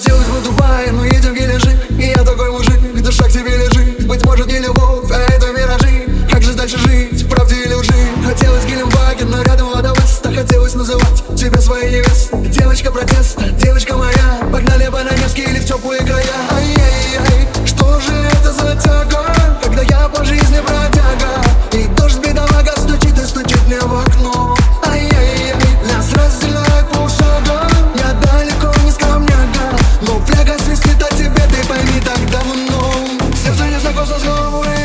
Хотелось бы Дубай, но едем в Геленджик И я такой мужик, душа к тебе лежит. Быть может не любовь, а это миражи. Как же дальше жить, в правде или лжи? Хотелось Геленваген, но рядом вода Веста. Хотелось называть тебя своей невестой. Девочка протеста, девочка cosas no vuelven